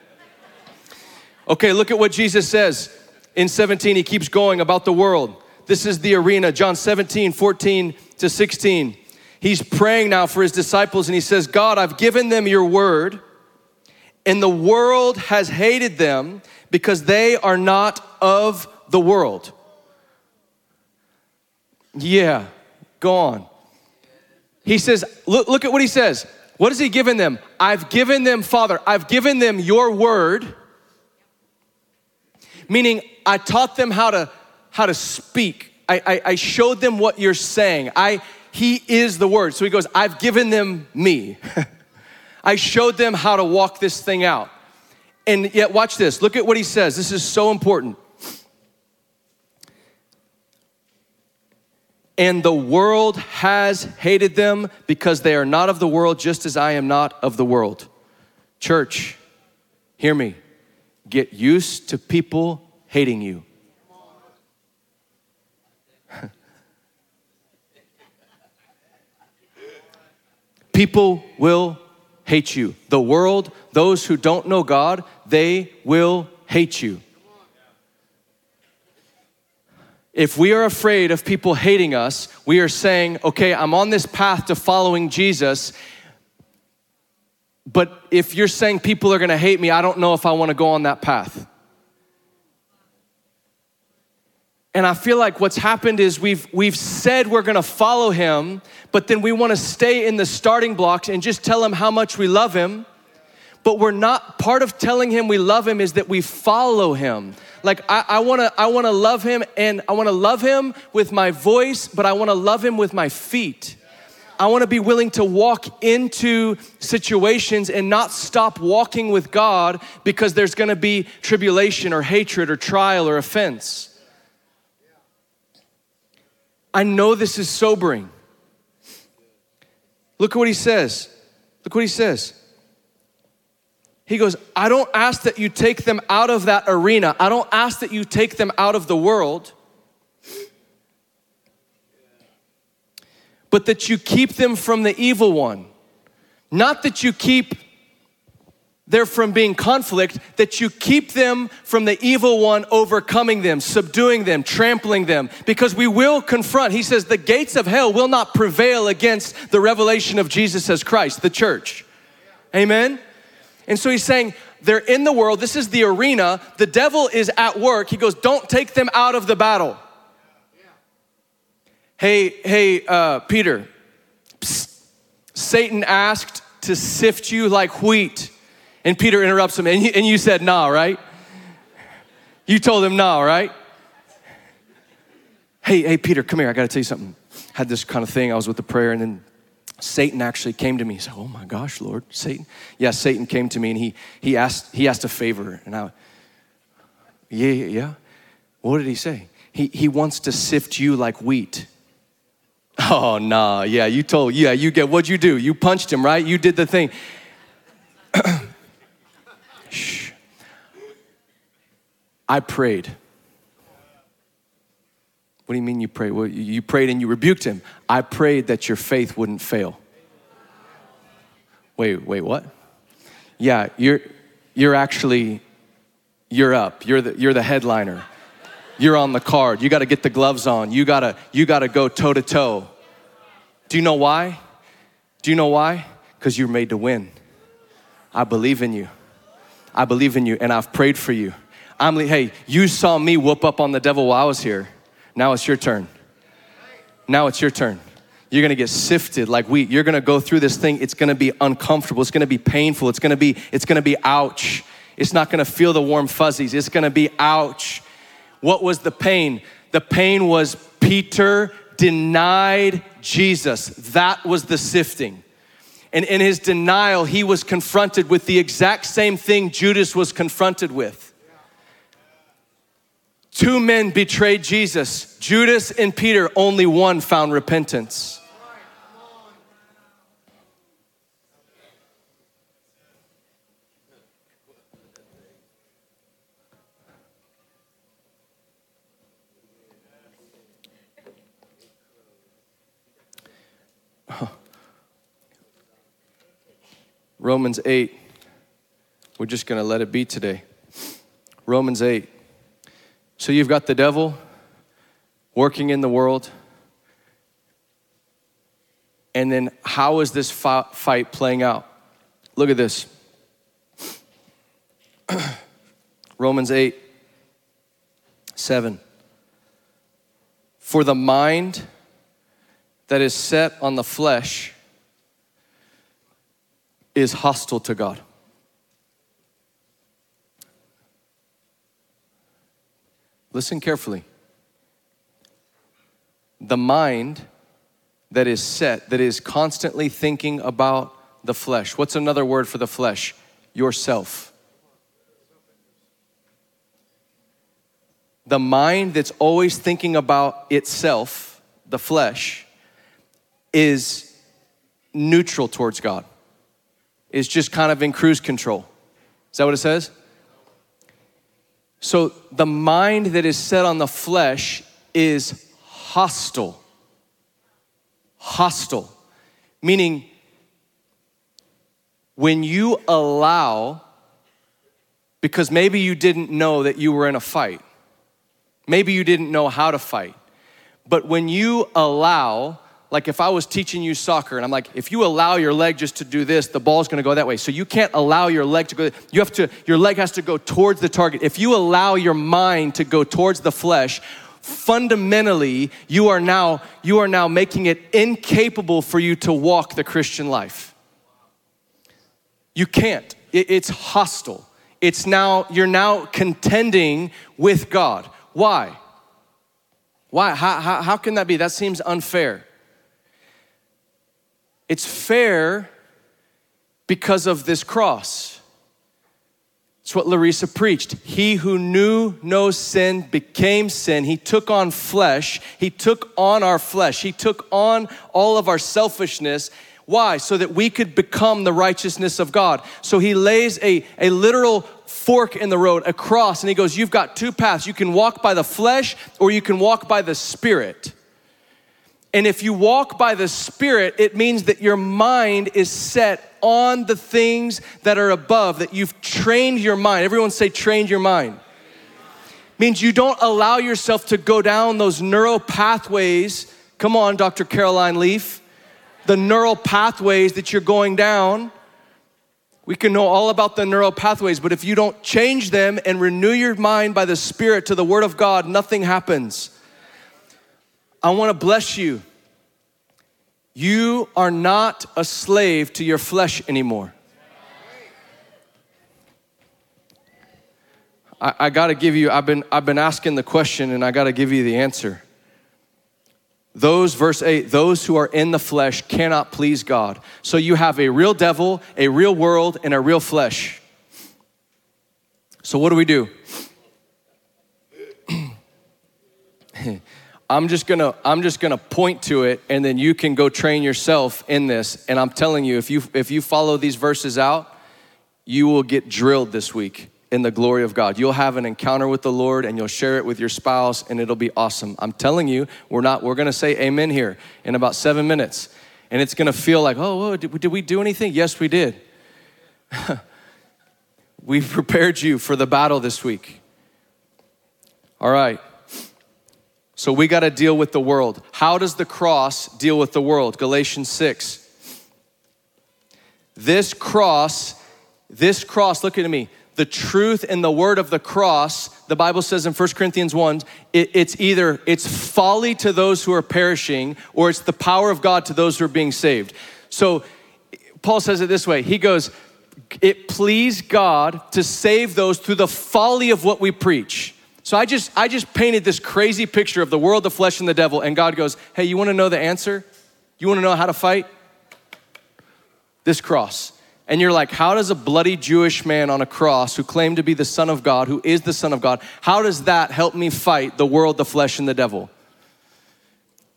Okay, look at what Jesus says in 17. He keeps going about the world. This is the arena, John 17, 14 to 16. He's praying now for his disciples and he says, God, I've given them your word, and the world has hated them because they are not of the world. Yeah, go on. He says, look, look at what he says. What has he given them? I've given them, Father, I've given them your word. Meaning, I taught them how to how to speak. I, I, I showed them what you're saying. I he is the word. So he goes, I've given them me. I showed them how to walk this thing out. And yet, watch this. Look at what he says. This is so important. And the world has hated them because they are not of the world, just as I am not of the world. Church, hear me. Get used to people hating you. people will hate you. The world, those who don't know God, they will hate you. If we are afraid of people hating us, we are saying, okay, I'm on this path to following Jesus. But if you're saying people are gonna hate me, I don't know if I wanna go on that path. And I feel like what's happened is we've, we've said we're gonna follow him, but then we wanna stay in the starting blocks and just tell him how much we love him. But we're not, part of telling him we love him is that we follow him. Like I, wanna, I wanna love him and I wanna love him with my voice, but I wanna love him with my feet. I wanna be willing to walk into situations and not stop walking with God because there's gonna be tribulation or hatred or trial or offense. I know this is sobering. Look at what he says. Look what he says. He goes, I don't ask that you take them out of that arena. I don't ask that you take them out of the world, but that you keep them from the evil one. Not that you keep there from being conflict, that you keep them from the evil one overcoming them, subduing them, trampling them, because we will confront. He says, the gates of hell will not prevail against the revelation of Jesus as Christ, the church. Amen? And so he's saying, they're in the world, this is the arena, the devil is at work. He goes, don't take them out of the battle. Hey, hey, uh, Peter, Psst. Satan asked to sift you like wheat. And Peter interrupts him, and you, and you said, nah, right? You told him, nah, right? Hey, hey, Peter, come here. I got to tell you something. I Had this kind of thing. I was with the prayer, and then Satan actually came to me. He said, "Oh my gosh, Lord, Satan." Yeah, Satan came to me, and he he asked he asked a favor, and I, yeah, yeah. What did he say? He he wants to sift you like wheat. Oh nah, yeah. You told, yeah. You get what'd you do? You punched him, right? You did the thing. Shh. I prayed. What do you mean you prayed? Well, you prayed and you rebuked him. I prayed that your faith wouldn't fail. Wait, wait, what? Yeah, you're you're actually you're up. You're the you're the headliner. You're on the card. You got to get the gloves on. You got to you got to go toe to toe. Do you know why? Do you know why? Cuz you're made to win. I believe in you. I believe in you and I've prayed for you. I'm hey, you saw me whoop up on the devil while I was here. Now it's your turn. Now it's your turn. You're gonna get sifted like wheat. You're gonna go through this thing. It's gonna be uncomfortable. It's gonna be painful. It's gonna be, it's gonna be ouch. It's not gonna feel the warm fuzzies. It's gonna be ouch. What was the pain? The pain was Peter denied Jesus. That was the sifting. And in his denial, he was confronted with the exact same thing Judas was confronted with. Two men betrayed Jesus Judas and Peter, only one found repentance. Romans 8. We're just going to let it be today. Romans 8. So you've got the devil working in the world. And then how is this fight playing out? Look at this. Romans 8, 7. For the mind that is set on the flesh is hostile to God. Listen carefully. The mind that is set, that is constantly thinking about the flesh. What's another word for the flesh? Yourself. The mind that's always thinking about itself, the flesh, is neutral towards God is just kind of in cruise control. Is that what it says? So the mind that is set on the flesh is hostile. Hostile. Meaning, when you allow, because maybe you didn't know that you were in a fight, Maybe you didn't know how to fight. But when you allow, like if I was teaching you soccer and I'm like, if you allow your leg just to do this, the ball's gonna go that way. So you can't allow your leg to go, you have to, your leg has to go towards the target. If you allow your mind to go towards the flesh, fundamentally you are now you are now making it incapable for you to walk the christian life. You can't. It's hostile. It's now you're now contending with god. Why? Why? How, how, how can that be? That seems unfair it's fair because of this cross it's what Larissa preached. He who knew no sin became sin. He took on flesh. He took on our flesh. He took on all of our selfishness. Why? So that we could become the righteousness of God. So he lays a, a literal fork in the road, a cross, and he goes, You've got two paths. You can walk by the flesh or you can walk by the spirit. And if you walk by the Spirit, it means that your mind is set on the things that are above, that you've trained your mind. Everyone say, trained your mind. Means you don't allow yourself to go down those neural pathways. Come on, Dr. Caroline Leaf. The neural pathways that you're going down. We can know all about the neural pathways, but if you don't change them and renew your mind by the Spirit to the Word of God, nothing happens. I want to bless you. You are not a slave to your flesh anymore. I, I got to give you, I've been, I've been asking the question and I got to give you the answer. Those, verse 8, those who are in the flesh cannot please God. So you have a real devil, a real world, and a real flesh. So what do we do? I'm just gonna I'm just gonna point to it and then you can go train yourself in this. And I'm telling you, if you if you follow these verses out, you will get drilled this week in the glory of God. You'll have an encounter with the Lord and you'll share it with your spouse and it'll be awesome. I'm telling you, we're not we're gonna say amen here in about seven minutes. And it's gonna feel like, oh, whoa, did, did we do anything? Yes, we did. We've prepared you for the battle this week. All right. So we got to deal with the world. How does the cross deal with the world? Galatians 6. This cross, this cross, look at me. The truth and the word of the cross, the Bible says in 1 Corinthians 1, it, it's either it's folly to those who are perishing or it's the power of God to those who are being saved. So Paul says it this way. He goes, it pleased God to save those through the folly of what we preach. So I just I just painted this crazy picture of the world, the flesh, and the devil, and God goes, "Hey, you want to know the answer? You want to know how to fight? This cross." And you're like, how does a bloody Jewish man on a cross who claimed to be the Son of God, who is the Son of God, how does that help me fight the world, the flesh, and the devil?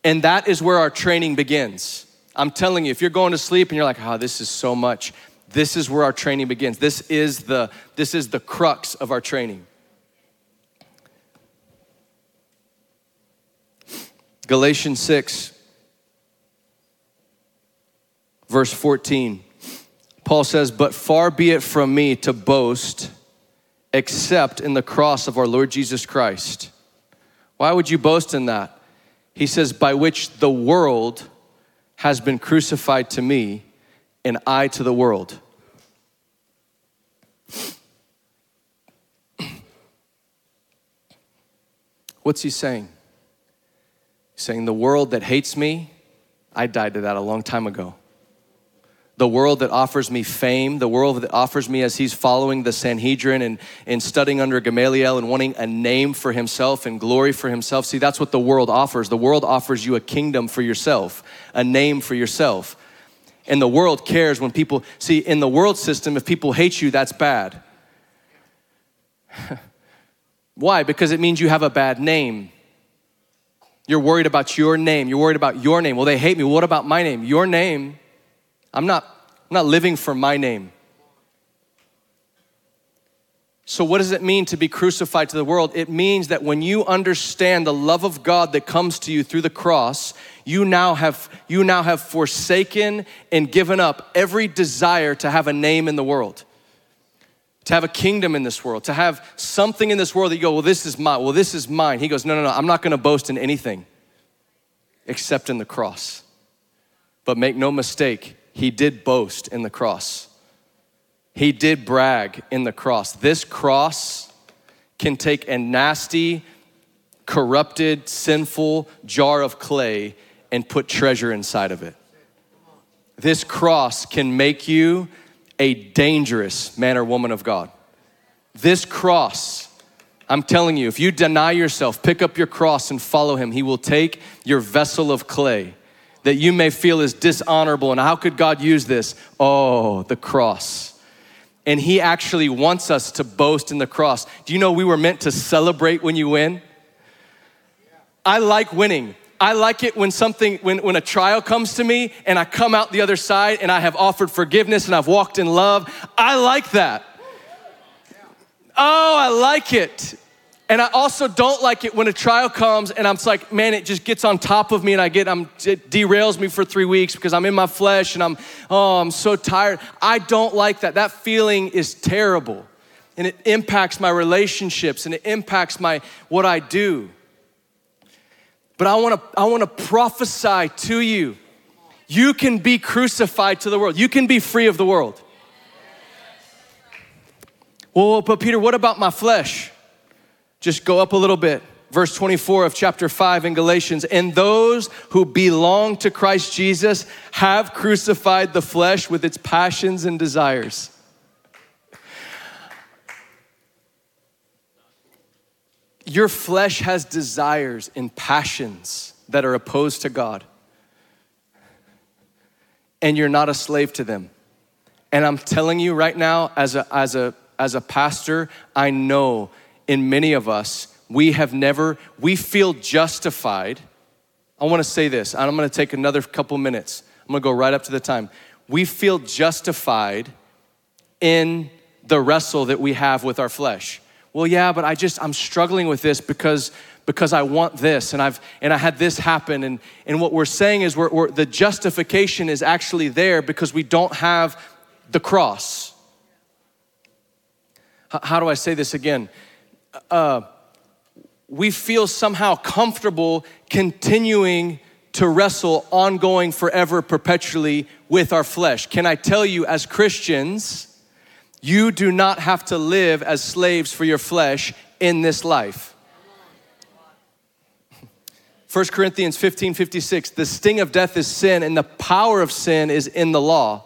And that is where our training begins. I'm telling you, if you're going to sleep and you're like, oh, this is so much, this is where our training begins. This is the, this is the crux of our training. Galatians 6, verse 14. Paul says, But far be it from me to boast except in the cross of our Lord Jesus Christ. Why would you boast in that? He says, By which the world has been crucified to me, and I to the world. What's he saying? Saying, The world that hates me, I died to that a long time ago. The world that offers me fame, the world that offers me as he's following the Sanhedrin and, and studying under Gamaliel and wanting a name for himself and glory for himself. See, that's what the world offers. The world offers you a kingdom for yourself, a name for yourself. And the world cares when people, see, in the world system, if people hate you, that's bad. Why? Because it means you have a bad name. You're worried about your name. You're worried about your name. Well, they hate me. What about my name? Your name. I'm not, I'm not living for my name. So, what does it mean to be crucified to the world? It means that when you understand the love of God that comes to you through the cross, you now have, you now have forsaken and given up every desire to have a name in the world to have a kingdom in this world, to have something in this world that you go, well, this is mine. Well, this is mine. He goes, no, no, no, I'm not gonna boast in anything except in the cross. But make no mistake, he did boast in the cross. He did brag in the cross. This cross can take a nasty, corrupted, sinful jar of clay and put treasure inside of it. This cross can make you a dangerous man or woman of God. This cross, I'm telling you, if you deny yourself, pick up your cross and follow him, he will take your vessel of clay that you may feel is dishonorable. And how could God use this? Oh, the cross. And he actually wants us to boast in the cross. Do you know we were meant to celebrate when you win? I like winning. I like it when something, when, when a trial comes to me and I come out the other side and I have offered forgiveness and I've walked in love. I like that. Oh, I like it. And I also don't like it when a trial comes and I'm like, man, it just gets on top of me and I get, I'm, it derails me for three weeks because I'm in my flesh and I'm, oh, I'm so tired. I don't like that. That feeling is terrible and it impacts my relationships and it impacts my, what I do. But I wanna, I wanna prophesy to you. You can be crucified to the world, you can be free of the world. Well, but Peter, what about my flesh? Just go up a little bit. Verse 24 of chapter 5 in Galatians. And those who belong to Christ Jesus have crucified the flesh with its passions and desires. Your flesh has desires and passions that are opposed to God, and you're not a slave to them. And I'm telling you right now, as a, as a, as a pastor, I know in many of us, we have never, we feel justified. I wanna say this, I'm gonna take another couple minutes. I'm gonna go right up to the time. We feel justified in the wrestle that we have with our flesh well yeah but i just i'm struggling with this because because i want this and i've and i had this happen and and what we're saying is we're, we're the justification is actually there because we don't have the cross. How do i say this again? Uh, we feel somehow comfortable continuing to wrestle ongoing forever perpetually with our flesh. Can i tell you as christians you do not have to live as slaves for your flesh in this life. 1 Corinthians 15 56, the sting of death is sin, and the power of sin is in the law.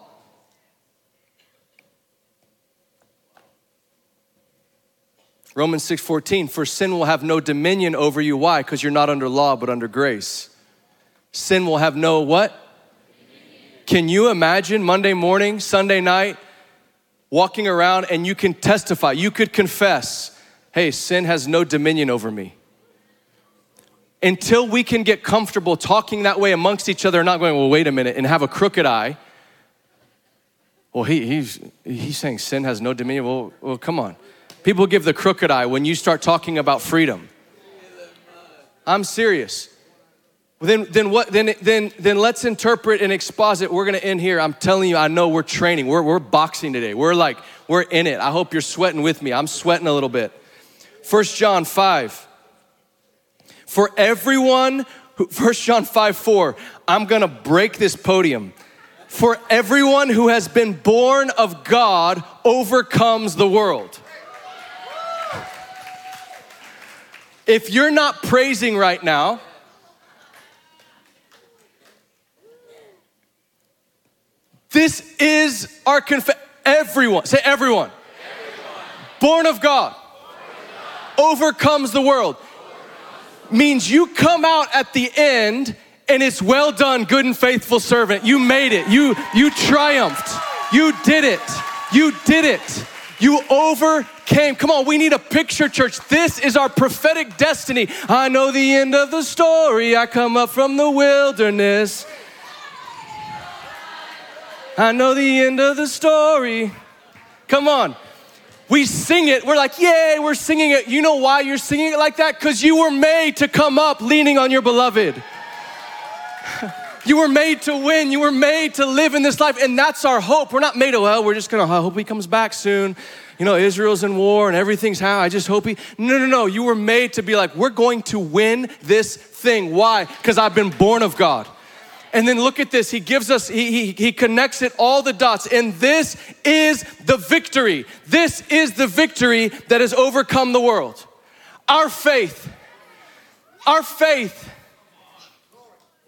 Romans 6 14, for sin will have no dominion over you. Why? Because you're not under law, but under grace. Sin will have no what? Can you imagine Monday morning, Sunday night, walking around and you can testify, you could confess, hey, sin has no dominion over me. Until we can get comfortable talking that way amongst each other, and not going, well, wait a minute, and have a crooked eye. Well, he, he's, he's saying sin has no dominion. Well, well, come on. People give the crooked eye when you start talking about freedom. I'm serious then, then what then then then let's interpret and exposit. We're to end here. I'm telling you i know we're training. We're, we're boxing today. We're like we're in it. I hope you're sweating with me. I'm sweating a little bit. First john 5 for everyone 1 john 5 4 i'm to break this podium. For everyone who has been born of god overcomes the world. If you're not praising right now This is our confession. Everyone, say everyone. everyone. Born of God, overcomes the world. Means you come out at the end and it's well done, good and faithful servant. You made it. You you triumphed. You did it. You did it. You overcame. Come on, we need a picture church. This is our prophetic destiny. I know the end of the story. I come up from the wilderness. I know the end of the story. Come on. We sing it. We're like, yay, we're singing it. You know why you're singing it like that? Because you were made to come up leaning on your beloved. you were made to win. You were made to live in this life. And that's our hope. We're not made to, well, we're just going to hope he comes back soon. you know, Israel's in war and everything's how. I just hope he. No, no, no. You were made to be like, we're going to win this thing. Why? Because I've been born of God. And then look at this. He gives us, he, he, he connects it all the dots. And this is the victory. This is the victory that has overcome the world. Our faith. Our faith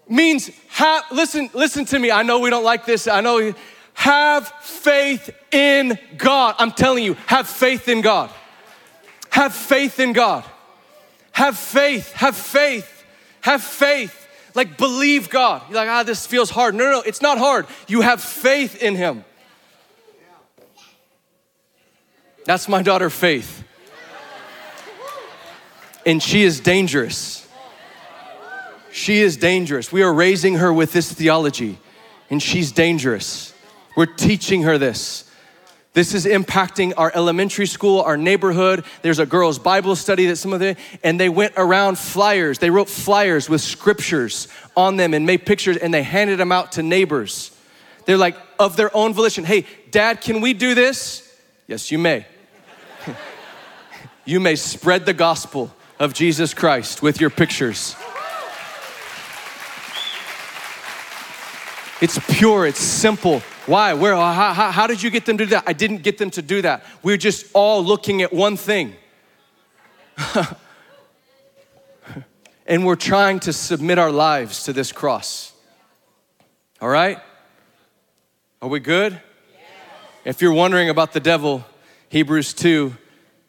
means have, listen, listen to me. I know we don't like this. I know have faith in God. I'm telling you, have faith in God. Have faith in God. Have faith, have faith, have faith. Like believe God. You're like, ah, this feels hard. No, no, no, it's not hard. You have faith in Him. That's my daughter, Faith. And she is dangerous. She is dangerous. We are raising her with this theology, and she's dangerous. We're teaching her this. This is impacting our elementary school, our neighborhood. There's a girls' Bible study that some of them, and they went around flyers. They wrote flyers with scriptures on them and made pictures, and they handed them out to neighbors. They're like, of their own volition. Hey, dad, can we do this? Yes, you may. you may spread the gospel of Jesus Christ with your pictures. It's pure, it's simple. Why? Where? How, how, how, did you get them to do that? I didn't get them to do that. We are just all looking at one thing. and we're trying to submit our lives to this cross. All right? Are we good? If you're wondering about the devil, Hebrews 2,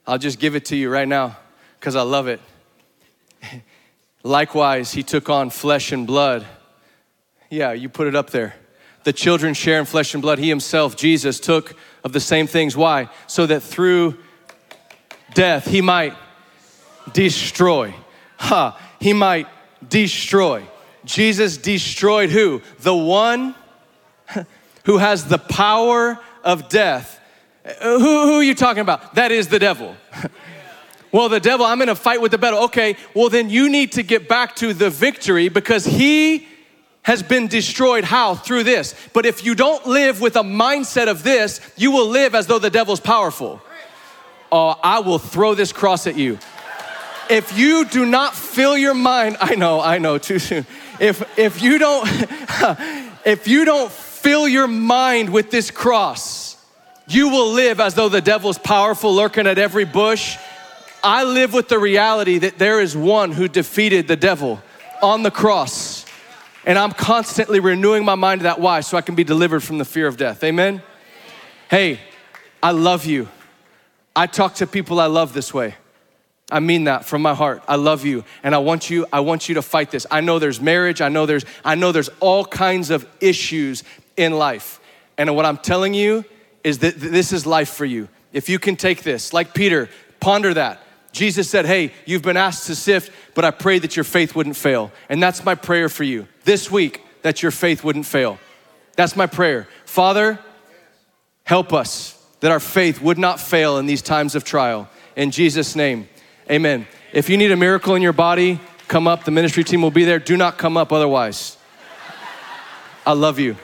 I'll just give it to you right now because I love it. Likewise, he took on flesh and blood. Yeah, you put it up there the children share in flesh and blood. He himself, Jesus, took of the same things. Why? So that through death he might destroy. Ha! He might destroy. Jesus destroyed who? The one who has the power of death. Uh, who, who are you talking about? That is the devil. well, the devil, I'm in a fight with the devil. Okay, well, then you need to get back to the victory because he has been destroyed. How? Through this. But if you don't live with a mindset of this, you will live as though the devil's powerful. Oh, I will throw this cross at you. If you do not fill your mind, I know, I know, too soon. If if you don't if you don't fill your mind with this cross, you will live as though the devil's powerful, lurking at every bush. I live with the reality that there is one who defeated the devil on the cross and I'm constantly renewing my mind to that why so I can be delivered from the fear of death. Amen? Hey, I love you. I talk to people I love this way. I mean that from my heart. I love you and I want you I want you to fight this. I know there's marriage, I know there's I know there's all kinds of issues in life. And what I'm telling you is that this is life for you. If you can take this, like Peter, ponder that. Jesus said, Hey, you've been asked to sift, but I pray that your faith wouldn't fail. And that's my prayer for you this week that your faith wouldn't fail. That's my prayer. Father, help us that our faith would not fail in these times of trial. In Jesus' name, amen. If you need a miracle in your body, come up. The ministry team will be there. Do not come up otherwise. I love you.